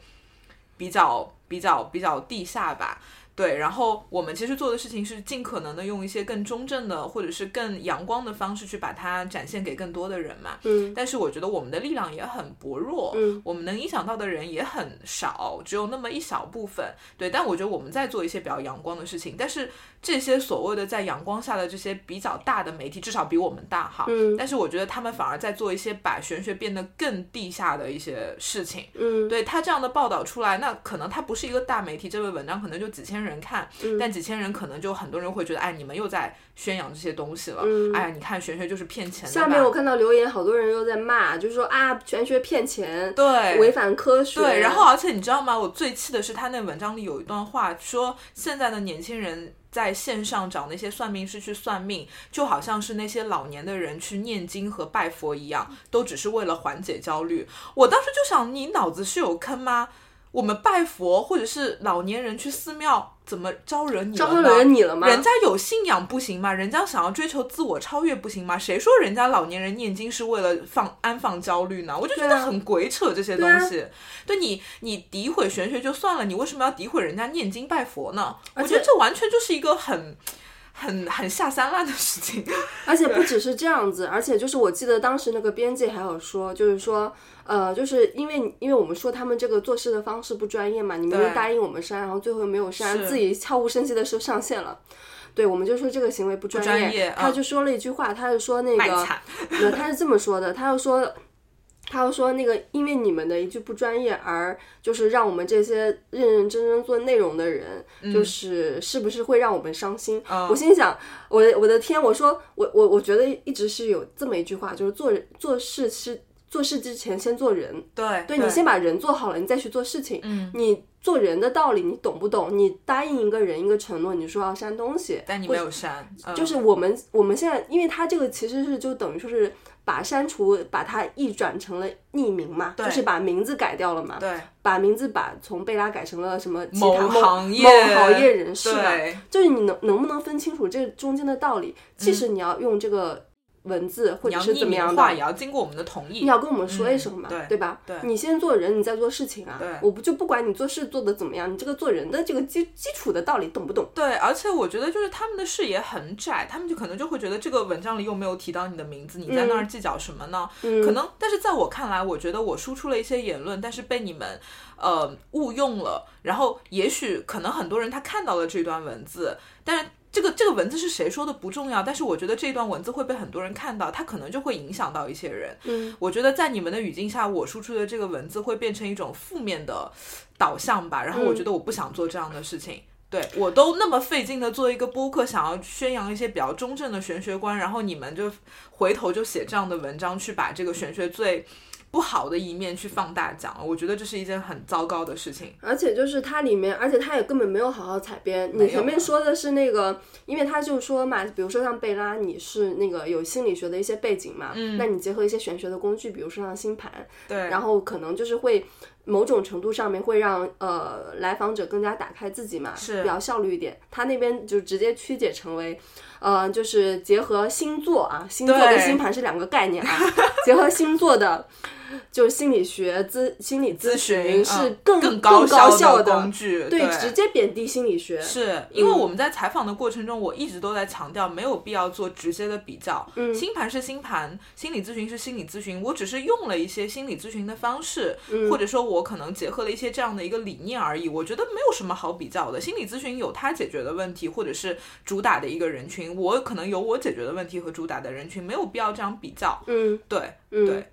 S2: 比较比较比较地下吧。对，然后我们其实做的事情是尽可能的用一些更中正的，或者是更阳光的方式去把它展现给更多的人嘛。
S3: 嗯
S2: 但是我觉得我们的力量也很薄弱，
S3: 嗯
S2: 我们能影响到的人也很少，只有那么一小部分。对，但我觉得我们在做一些比较阳光的事情，但是这些所谓的在阳光下的这些比较大的媒体，至少比我们大哈。
S3: 嗯
S2: 但是我觉得他们反而在做一些把玄学变得更地下的一些事情。
S3: 嗯
S2: 对他这样的报道出来，那可能他不是一个大媒体，这篇文章可能就几千人看，
S3: 嗯
S2: 但几千人可能就很多人会觉得，哎，你们又在宣扬这些东西了，
S3: 嗯
S2: 哎呀，你看玄学就是骗钱的。
S3: 下面我看到留言，好多人又在骂，就是说啊，玄学骗钱，
S2: 对
S3: 违反科学。
S2: 对，然后而且你知道吗？我最气的是他那文章里有一段话，说现在的年轻人在线上找那些算命师去算命，就好像是那些老年的人去念经和拜佛一样，都只是为了缓解焦虑。我当时就想，你脑子是有坑吗？我们拜佛或者是老年人去寺庙，怎么招惹你了
S3: 招
S2: 呢？
S3: 惹你了吗？
S2: 人家有信仰不行吗？人家想要追求自我超越不行吗？谁说人家老年人念经是为了放安放焦虑呢？我就觉得很鬼扯这些东西。对你，你诋毁玄学就算了，你为什么要诋毁人家念经拜佛呢？我觉得这完全就是一个很。很 很下三滥的事情，
S3: 而且不只是这样子，而且就是我记得当时那个编辑还有说，就是说，呃，就是因为因为我们说他们这个做事的方式不专业嘛，你明明答应我们删，然后最后又没有删，自己悄无声息的时候上线了。对，我们就说这个行为不专
S2: 专业。嗯。
S3: 他就说了一句话，他就说那个，呃，他是这么说的，他就说。他又说那个因为你们的一句不专业而就是让我们这些认认真真做内容的人，就是是不是会让我们伤心？
S2: 嗯
S3: 我心想，我的我的天，我说我我我觉得一直是有这么一句话，就是做人做事是做事之前先做人，
S2: 对，
S3: 对你先把人做好了，你再去做事情。
S2: 嗯，
S3: 你做人的道理你懂不懂？你答应一个人一个承诺，你说要删东西，
S2: 但你没有删，嗯
S3: 就是我们我们现在，因为他这个其实是就等于说是把删除把它一转成了匿名嘛，就是把名字改掉了嘛，
S2: 对。
S3: 把名字把从贝拉改成了什么其
S2: 某
S3: 他
S2: 行业
S3: 某行业人士嘛，就是你能能不能分清楚这中间的道理？即使你要用这个文字或者是怎么样
S2: 名化也。要经过我们的同意
S3: 你。要跟我们说一声嘛，
S2: 嗯对
S3: 对吧？
S2: 对
S3: 你先做人，你再做事情啊。
S2: 对
S3: 我不就不管你做事做的怎么样，你这个做人的这个基基础的道理懂不懂？
S2: 对，而且我觉得就是他们的视野很窄，他们就可能就会觉得这个文章里又没有提到你的名字，你在那儿计较什么呢？
S3: 嗯
S2: 可能，但是在我看来，我觉得我输出了一些言论，但是被你们呃误用了，然后也许可能很多人他看到了这段文字，但是。这个这个文字是谁说的不重要，但是我觉得这段文字会被很多人看到，它可能就会影响到一些人。
S3: 嗯，
S2: 我觉得在你们的语境下，我输出的这个文字会变成一种负面的导向吧。然后我觉得我不想做这样的事情。对我都那么费劲的做一个播客，想要宣扬一些比较中正的玄学观，然后你们就回头就写这样的文章，去把这个玄学最不好的一面去放大讲，我觉得这是一件很糟糕的事情。
S3: 而且就是它里面，而且它也根本没有好好采编。你前面说的是那个，因为他就说嘛，比如说像贝拉，你是那个有心理学的一些背景嘛，嗯，那你结合一些玄学的工具，比如说像星盘，
S2: 对，
S3: 然后可能就是会某种程度上面会让呃来访者更加打开自己嘛，
S2: 是
S3: 比较效率一点。他那边就直接曲解成为。呃，就是结合星座啊，星座跟星盘是两个概念啊。结合星座的，就是心理学咨心理咨
S2: 咨询
S3: 询是
S2: 嗯
S3: 更
S2: 更
S3: 高
S2: 效
S3: 的
S2: 工具，
S3: 对，直接贬低心理学。
S2: 是因为
S3: 嗯
S2: 我们在采访的过程中，我一直都在强调，没有必要做直接的比较。
S3: 嗯
S2: 星盘是星盘，心理咨询是心理咨询，我只是用了一些心理咨询的方式，
S3: 嗯
S2: 或者说我可能结合了一些这样的一个理念而已。我觉得没有什么好比较的。心理咨询有它解决的问题，或者是主打的一个人群，我可能有我解决的问题和主打的人群，没有必要这样比较。
S3: 嗯
S2: 对
S3: 嗯，
S2: 对，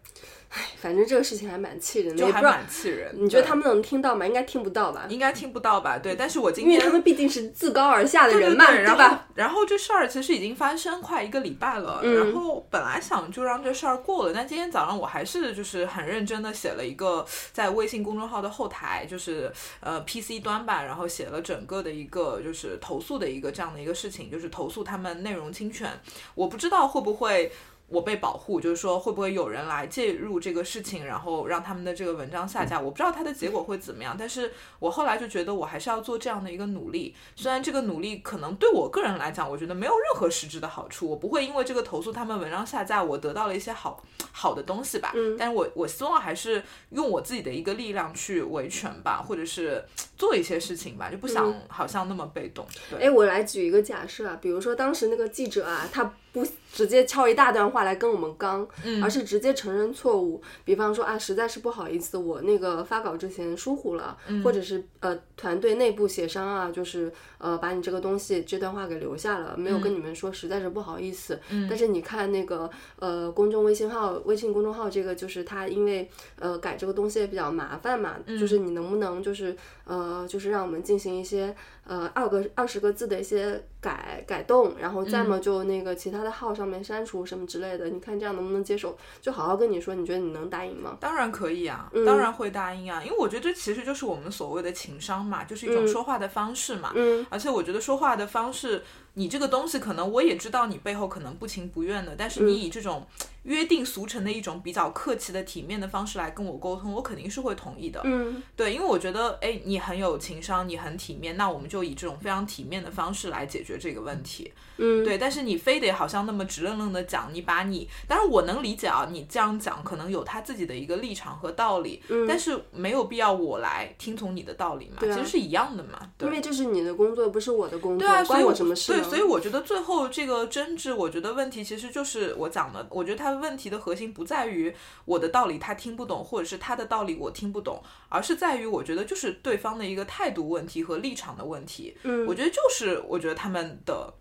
S3: 反正这个事情还蛮气人的，
S2: 就还蛮气人。
S3: 你觉得他们能听到吗？应该听不到吧？
S2: 应该听不到吧？对，但是我今天
S3: 因为
S2: 天
S3: 他们毕竟是自高而下的人嘛，
S2: 对
S3: 吧
S2: 后？然后这事儿其实已经发生快一个礼拜了，
S3: 嗯
S2: 然后本来想就让这事儿过了，但今天早上我还是就是很认真的写了一个在微信公众号的后台，就是呃 PC 端吧，然后写了整个的一个就是投诉的一个这样的一个事情，就是投诉他们内容侵权，我不知道会不会。我被保护，就是说会不会有人来介入这个事情，然后让他们的这个文章下架？我不知道它的结果会怎么样，但是我后来就觉得我还是要做这样的一个努力。虽然这个努力可能对我个人来讲，我觉得没有任何实质的好处，我不会因为这个投诉他们文章下架，我得到了一些好好的东西吧。
S3: 嗯
S2: 但是我我希望还是用我自己的一个力量去维权吧，或者是做一些事情吧，就不想好像那么被动。对，
S3: 哎，我来举一个假设啊，比如说当时那个记者啊，他不直接敲一大段话来跟我们刚，
S2: 嗯。
S3: 而是直接承认错误，比方说啊，实在是不好意思，我那个发稿之前疏忽了，
S2: 嗯。
S3: 或者是呃团队内部协商啊，就是呃把你这个东西这段话给留下了，没有
S2: 嗯。
S3: 跟你们说，实在是不好意思。但是你看那个呃公众微信号、微信公众号这个，就是他因为呃改这个东西也比较麻烦嘛，
S2: 嗯。
S3: 就是你能不能就是呃就是让我们进行一些呃二个二十个字的一些改改动，然后再
S2: 嗯
S3: 么就那个其他的号上面删除什么之类的，你看这样能不能接受？就好好跟你说，你觉得你能答应吗？
S2: 当然可以啊，
S3: 嗯
S2: 当然会答应啊，因为我觉得这其实就是我们所谓的情商嘛，就是一种说话的方式嘛。
S3: 嗯
S2: 而且我觉得说话的方式，你这个东西可能我也知道你背后可能不情不愿的，但是你以这种约定俗成的一种比较客气的、体面的方式来跟我沟通，我肯定是会同意的。
S3: 嗯
S2: 对，因为我觉得，哎，你很有情商，你很体面，那我们就以这种非常体面的方式来解决这个问题。
S3: 嗯，
S2: 对，但是你非得好像那么直愣愣的讲，你把你，当然我能理解啊，你这样讲可能有他自己的一个立场和道理，但是没有必要我来听从你的道理嘛，其实是一样的嘛。对
S3: 因为这是你的工作，不是我的工作，关我什么事
S2: 对，所以我觉得最后这个争执，我觉得问题其实就是我讲的，我觉得他问题的核心不在于我的道理他听不懂，或者是他的道理我听不懂，而是在于我觉得就是对方的一个态度问题和立场的问题。
S3: 嗯
S2: 我觉得就是我觉得他们的。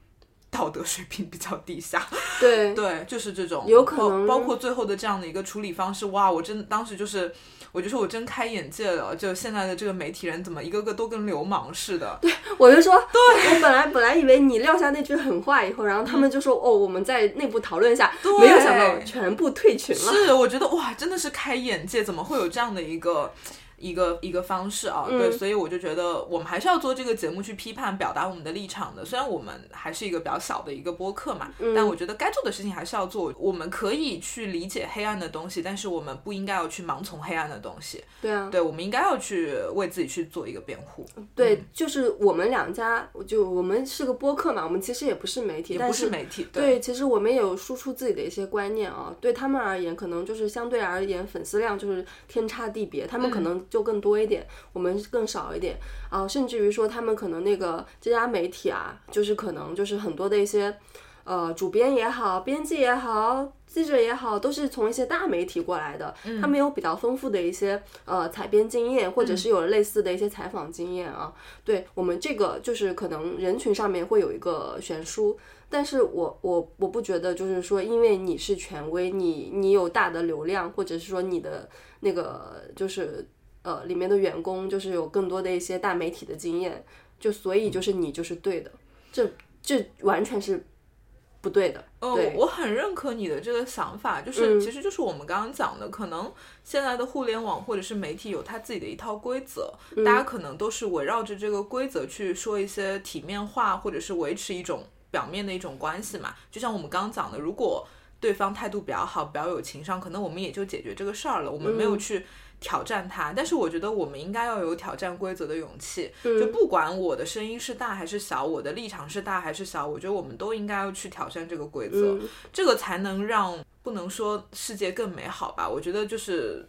S2: 道德水平比较低下。
S3: 对
S2: 对，就是这种，
S3: 有可能
S2: 包包括最后的这样的一个处理方式，哇，我真当时就是。我就说，我真开眼界了，就现在的这个媒体人怎么一个个都跟流氓似的？对，
S3: 我就说，对我本来本来以为你撂下那句狠话以后，然后他们就说，哦，我们在内部讨论一下，没有想到全部退群了。
S2: 是，我觉得哇，真的是开眼界，怎么会有这样的一个？一个一个方式啊，对，所以我就觉得我们还是要做这个节目去批判、表达我们的立场的。虽然我们还是一个比较小的一个播客嘛，但我觉得该做的事情还是要做。我们可以去理解黑暗的东西，但是我们不应该要去盲从黑暗的东西。
S3: 对啊，
S2: 对，我们应该要去为自己去做一个辩护。
S3: 对，就是我们两家，就我们是个播客嘛，我们其实也不是媒体，
S2: 也不是媒体。
S3: 对，其实我们也有输出自己的一些观念啊。对他们而言，可能就是相对而言粉丝量就是天差地别，他们可能就更多一点。我们更少一点啊，甚至于说他们可能那个这家媒体啊，就是可能就是很多的一些呃主编也好，编辑也好，记者也好，都是从一些大媒体过来的，他们有比较丰富的一些呃采编经验，或者是有类似的一些采访经验啊。对我们这个就是可能人群上面会有一个悬殊，但是我我我不觉得就是说因为你是权威，你你有大的流量，或者是说你的那个就是。呃，里面的员工就是有更多的一些大媒体的经验，就所以就是你就是对的，这这完全是不对的。
S2: 哦，我很认可你的这个想法，就是其实就是我们刚刚讲的，可能现在的互联网或者是媒体有它自己的一套规则，大家可能都是围绕着这个规则去说一些体面话，或者是维持一种表面的一种关系嘛。就像我们刚刚讲的，如果对方态度比较好，比较有情商，可能我们也就解决这个事儿了，我们没有去。挑战它，但是我觉得我们应该要有挑战规则的勇气。就不管我的声音是大还是小，我的立场是大还是小，我觉得我们都应该要去挑战这个规则，这个才能让不能说世界更美好吧？我觉得就是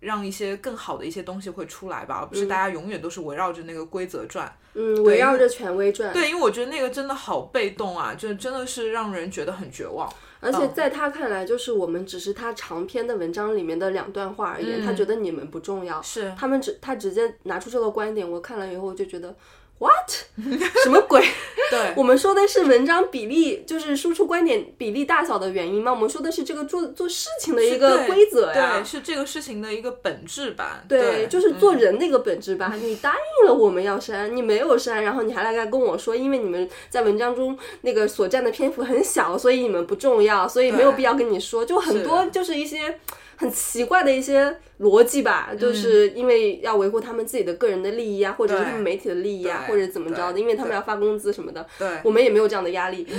S2: 让一些更好的一些东西会出来吧，而不是大家永远都是围绕着那个规则转，
S3: 嗯，围绕着权威转。
S2: 对，因为我觉得那个真的好被动啊，就真的是让人觉得很绝望。
S3: 而且在他看来，就是我们只是他长篇的文章里面的两段话而已，他觉得你们不重要。
S2: 是，
S3: 他们只他直接拿出这个观点，我看了以后我就觉得。What？什么鬼？
S2: 对，
S3: 我们说的是文章比例，就是输出观点比例大小的原因吗？我们说的是这个做做事情的一个规则
S2: 呀，对，是这个事情的一个本质吧？
S3: 对，就是做人那个本质吧。你答应了我们要删，你没有删，然后你还来跟我说，因为你们在文章中那个所占的篇幅很小，所以你们不重要，所以没有必要跟你说，就很多就是一些。很奇怪的一些逻辑吧，就是因为要维护他们自己的个人的利益啊，或者是他们媒体的利益啊，或者怎么着的，因为他们要发工资什么的。
S2: 对，
S3: 我们也没有这样的压力。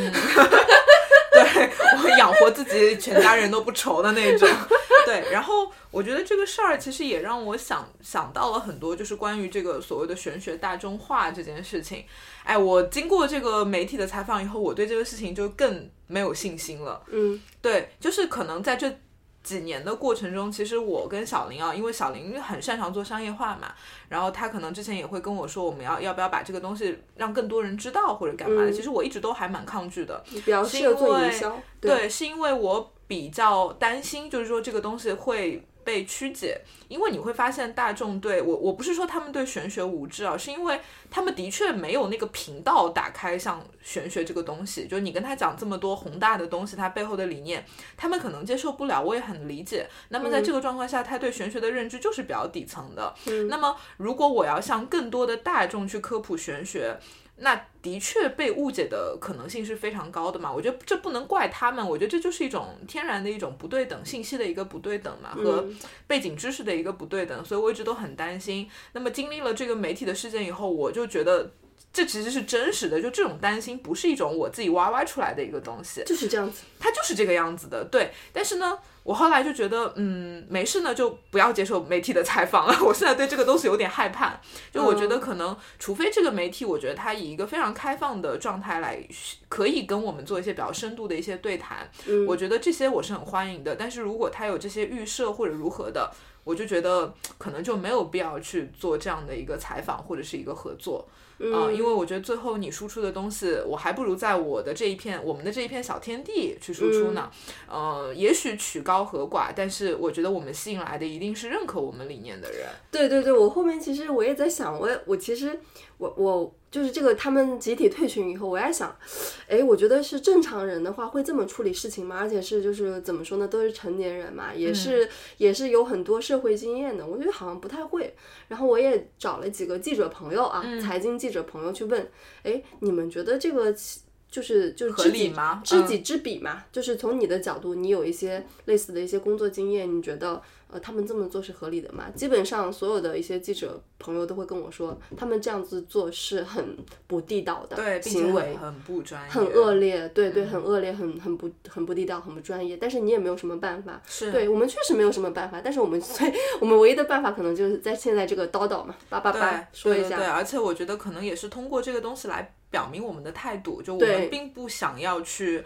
S2: 对，我养活自己全家人都不愁的那种。对，然后我觉得这个事儿其实也让我想想到了很多，就是关于这个所谓的玄学大众化这件事情。哎，我经过这个媒体的采访以后，我对这个事情就更没有信心了。
S3: 嗯，
S2: 对，就是可能在这。几年的过程中，其实我跟小林啊，因为小林很擅长做商业化嘛，然后他可能之前也会跟我说，我们要要不要把这个东西让更多人知道或者干嘛的。其实我一直都还蛮抗拒的，
S3: 比较适合做营销。
S2: 对，是因为我比较担心，就是说这个东西会。被曲解，因为你会发现大众对我，我不是说他们对玄学无知啊，是因为他们的确没有那个频道打开像玄学这个东西，就是你跟他讲这么多宏大的东西，它背后的理念，他们可能接受不了，我也很理解。那么在这个状况下，他对玄学的认知就是比较底层的。那么如果我要向更多的大众去科普玄学。那的确被误解的可能性是非常高的嘛？我觉得这不能怪他们，我觉得这就是一种天然的一种不对等信息的一个不对等嘛，和背景知识的一个不对等，所以我一直都很担心。那么经历了这个媒体的事件以后，我就觉得这其实是真实的，就这种担心不是一种我自己歪歪出来的一个东西，
S3: 就是这样子，
S2: 它就是这个样子的，对。但是呢。我后来就觉得，嗯，没事呢，就不要接受媒体的采访了。我现在对这个东西有点害怕，就我觉得可能，除非这个媒体，我觉得他以一个非常开放的状态来，可以跟我们做一些比较深度的一些对谈，我觉得这些我是很欢迎的。但是如果他有这些预设或者如何的，我就觉得可能就没有必要去做这样的一个采访或者是一个合作。啊，因为我觉得最后你输出的东西，我还不如在我的这一片，我们的这一片小天地去输出呢。呃，也许曲高和寡，但是我觉得我们吸引来的一定是认可我们理念的人。
S3: 对对对，我后面其实我也在想，我我其实我我就是这个他们集体退群以后，我在想，哎，我觉得是正常人的话会这么处理事情吗？而且是就是怎么说呢，都是成年人嘛，也是、也是有很多社会经验的，我觉得好像不太会。然后我也找了几个记者朋友啊，财经记者朋友去问，哎，你们觉得这个就是就是
S2: 合
S3: 知己
S2: 理吗嗯
S3: 知己知彼嘛，就是从你的角度，你有一些类似的一些工作经验，你觉得呃他们这么做是合理的吗？基本上所有的一些记者朋友都会跟我说，他们这样子做是很不地道的
S2: 对，
S3: 行为
S2: 很。不专业，
S3: 很恶劣，对
S2: 嗯
S3: 对，很恶劣，很很不很不地道，很不专业。但是你也没有什么办法，
S2: 是
S3: 对我们确实没有什么办法。但是我们所以我们唯一的办法可能就是在现在这个叨叨嘛，叭叭叭说一下，
S2: 对对对，而且我觉得可能也是通过这个东西来表明我们的态度，就我们并不想要去。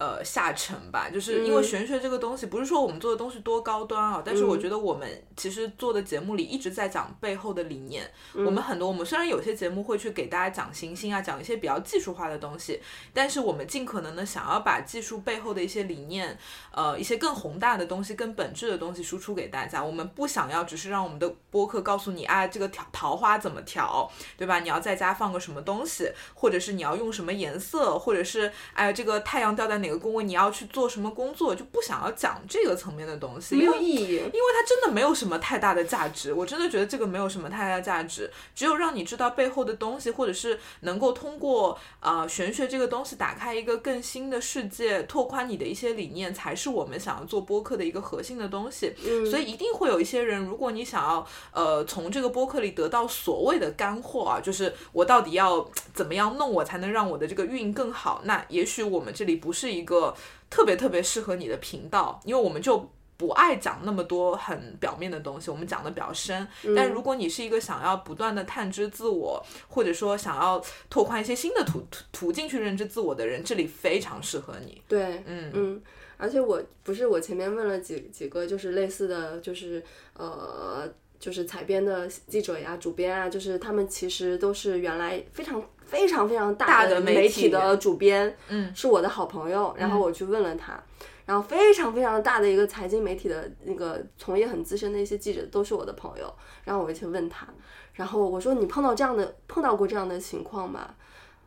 S2: 呃，下沉吧，就是因为
S3: 嗯
S2: 玄学这个东西，不是说我们做的东西多高端啊，但是我觉得我们其实做的节目里一直在讲背后的理念。
S3: 嗯
S2: 我们很多，我们虽然有些节目会去给大家讲行星啊，讲一些比较技术化的东西，但是我们尽可能的想要把技术背后的一些理念，呃，一些更宏大的东西、更本质的东西输出给大家。我们不想要只是让我们的播客告诉你啊，这个调桃花怎么调，对吧？你要在家放个什么东西，或者是你要用什么颜色，或者是哎，这个太阳掉在哪个工位，你要去做什么工作，就不想要讲这个层面的东西，
S3: 没有意义。
S2: 因为它真的没有什么太大的价值，我真的觉得这个没有什么太大的价值，只有让你知道背后的东西，或者是能够通过呃玄学这个东西打开一个更新的世界，拓宽你的一些理念，才是我们想要做播客的一个核心的东西。所以一定会有一些人，如果你想要呃从这个播客里得到所谓的干货啊，就是我到底要怎么样弄我才能让我的这个运营更好，那也许我们这里不是一个特别特别适合你的频道，因为我们就。不爱讲那么多很表面的东西，我们讲的比较深。但如果你是一个想要不断的探知自我，或者说想要拓宽一些新的途途途径去认知自我的人，这里非常适合你。
S3: 对，
S2: 嗯
S3: 嗯，而且我不是我前面问了几几个就是类似的，就是呃，就是采编的记者呀、主编啊，就是他们其实都是原来非常非常非常
S2: 大的
S3: 的
S2: 媒体
S3: 媒体的主编，
S2: 嗯，
S3: 是我的好朋友，然后我去问了他。然后非常非常大的一个财经媒体的那个从业很资深的一些记者都是我的朋友，然后我就去问他，然后我说你碰到这样的碰到过这样的情况吗？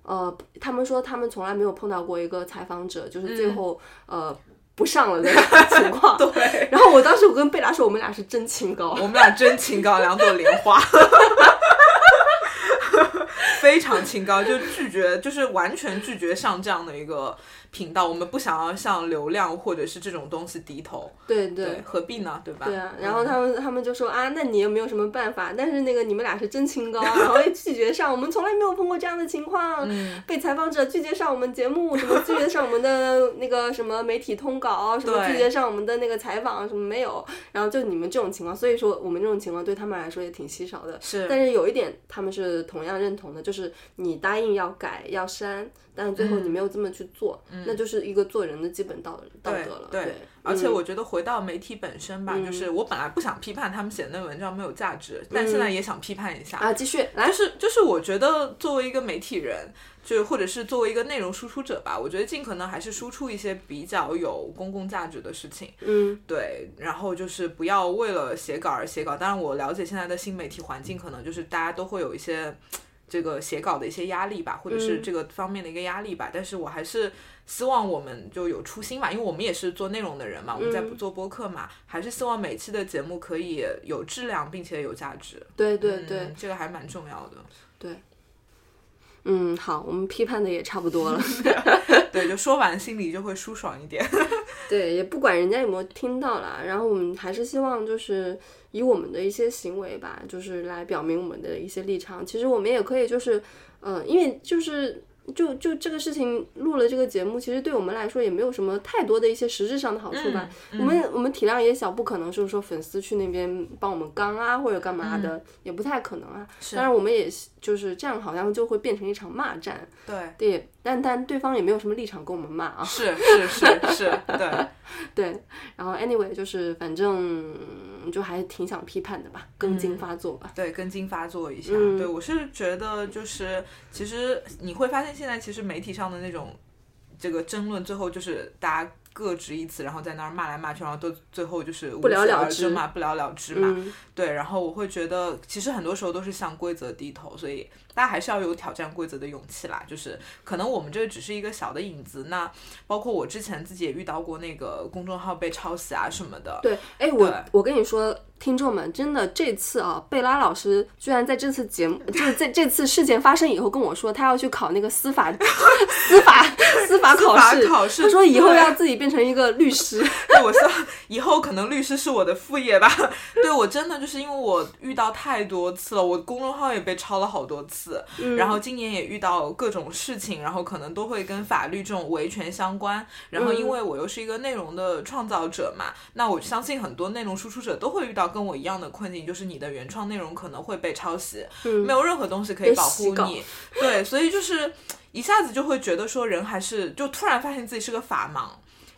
S3: 呃，他们说他们从来没有碰到过一个采访者，就是最后、呃不上了的情况。
S2: 对，
S3: 然后我当时我跟贝拉说，我们俩是真清高。
S2: 我们俩真清高，两朵莲花。非常清高，就拒绝，就是完全拒绝上这样的一个频道。我们不想要向流量或者是这种东西低头，
S3: 对
S2: 对，何必呢？对吧？
S3: 对啊，然后他们他们就说啊，那你有没有什么办法？但是那个你们俩是真清高，然后也拒绝上，我们从来没有碰过这样的情况，被采访者拒绝上我们节目，什么 拒绝上我们的那个什么媒体通稿，什么拒绝上我们的那个采访，什么没有。然后就你们这种情况，所以说我们这种情况对他们来说也挺稀少的。
S2: 是
S3: 但是有一点他们是同样认同的，就是你答应要改要删，但是最后你没有这么去做，那就是一个做人的基本道道德了。
S2: 对
S3: 对，
S2: 而且
S3: 嗯
S2: 我觉得回到媒体本身吧，就是我本来不想批判他们写的那文章没有价值，但现在也想批判一下。
S3: 啊，继续来
S2: 就。是就是，我觉得作为一个媒体人，就或者是作为一个内容输出者吧，我觉得尽可能还是输出一些比较有公共价值的事情。
S3: 嗯，
S2: 对，然后就是不要为了写稿而写稿。当然，我了解现在的新媒体环境，可能就是大家都会有一些这个写稿的一些压力吧，或者是这个方面的一个压力吧。但是我还是希望我们就有初心嘛，因为我们也是做内容的人嘛，我们在做播客嘛，还是希望每期的节目可以有质量，并且有价值。
S3: 对对对
S2: 嗯，这个还蛮重要的。
S3: 嗯，好，我们批判的也差不多了。
S2: 对，就说完心里就会舒爽一点。
S3: 对，也不管人家有没有听到啦，然后我们还是希望就是以我们的一些行为吧，就是来表明我们的一些立场。其实我们也可以就是，呃，因为就是。就就这个事情录了这个节目，其实对我们来说也没有什么太多的一些实质上的好处吧。
S2: 嗯
S3: 我们我们体量也小，不可能就是说粉丝去那边帮我们刚啊或者干嘛的，也不太可能啊。当然，我们也就是这样，好像就会变成一场骂战。
S2: 对，
S3: 对，但但对方也没有什么立场跟我们骂啊。
S2: 是是是是，对。
S3: 对，然后 anyway 就是反正就还挺想批判的吧，更
S2: 嗯
S3: 劲发作吧。
S2: 对，跟进发作一下。
S3: 嗯
S2: 对我是觉得，就是其实你会发现，现在其实媒体上的那种这个争论，最后就是大家各执一词，然后在那儿骂来骂去，然后都最后就是
S3: 不了
S2: 无疾而
S3: 了之
S2: 终嘛，不了了之嘛。
S3: 嗯，
S2: 对，然后我会觉得，其实很多时候都是向规则低头，所以大家还是要有挑战规则的勇气啦。就是可能我们这个只是一个小的影子，那包括我之前自己也遇到过那个公众号被抄袭啊什么的。
S3: 对，哎，我我跟你说，听众们，真的这次啊，贝拉老师居然在这次节目，就是在这次事件发生以后跟我说，他要去考那个司法 司法司法考试。
S2: 考试，
S3: 他说以后要自己变成一个律师。
S2: 对，我说以后可能律师是我的副业吧。对我真的就是因为我遇到太多次了，我公众号也被抄了好多次，
S3: 嗯
S2: 然后今年也遇到各种事情，然后可能都会跟法律这种维权相关。然后因为我又是一个内容的创造者嘛，那我相信很多内容输出者都会遇到跟我一样的困境，就是你的原创内容可能会被抄袭，没有任何东西可以保护你。对，所以就是一下子就会觉得说人还是就突然发现自己是个法盲。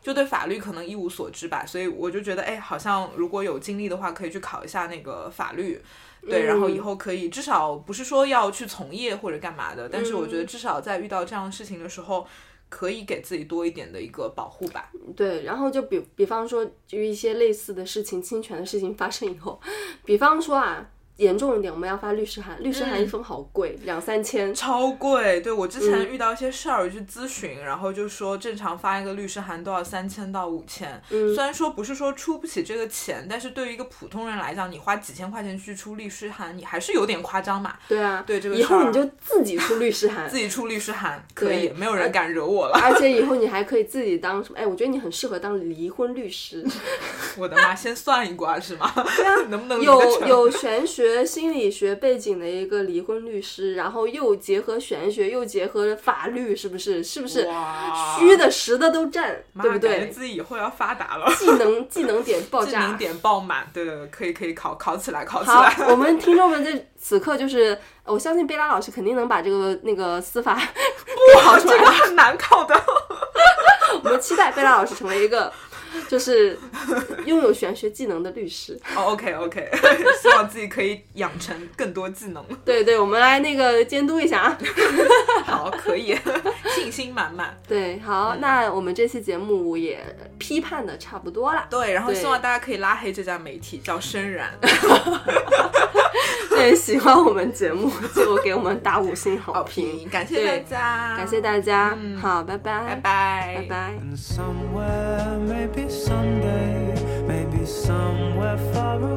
S2: 就对法律可能一无所知吧，所以我就觉得，哎，好像如果有精力的话，可以去考一下那个法律，对，然后以后可以至少不是说要去从业或者干嘛的，但是我觉得至少在遇到这样的事情的时候，可以给自己多一点的一个保护吧。
S3: 对，然后就比比方说，就一些类似的事情、侵权的事情发生以后，比方说啊，严重一点，我们要发律师函，律师函一封好贵，两三千。
S2: 超贵，对我之
S3: 嗯
S2: 前遇到一些事儿去咨询，然后就说正常发一个律师函都要三千到五千，
S3: 嗯
S2: 虽然说不是说出不起这个钱，但是对于一个普通人来讲，你花几千块钱去出律师函，你还是有点夸张嘛。
S3: 对啊，
S2: 对这个
S3: 以后你就自己出律师函
S2: 自，己出律师函可以，没有人敢惹我了。
S3: 而且以后你还可以自己当什么？哎，我觉得你很适合当离婚律师。
S2: 我的妈，先算一卦是吗？对啊，能不能
S3: 有？有玄学心理学背景的一个离婚律师，然后又结合玄学，又结合法律，是不是？是不是？虚的实的都占，对不对？
S2: 感觉自己以后要发达了，
S3: 技能技能点爆 炸
S2: 技能。点爆满。对对对，可以可以考考起来，考起
S3: 好
S2: 来。，
S3: 我们听众们在此刻就是，我相信贝拉老师肯定能把这个那个司法 考出来
S2: 这个。很难考的。
S3: 我们期待贝拉老师成为一个就是拥有玄学技能的律师。
S2: 哦，OK OK，希望自己可以养成更多技能。
S3: 对对，我们来那个监督一下啊。
S2: 好，可以，信心满满。
S3: 对，好，那我们这期节目也批判的差不多了。
S2: 对，然后希望大家可以拉黑这家媒体，叫深然。
S3: 对，喜欢我们节目就给我们打五星好
S2: 好
S3: 评，
S2: 评，感谢大家，
S3: 感谢大家。好，拜拜，
S2: 拜拜，
S3: 拜拜。
S4: Maybe someday, maybe somewhere far away,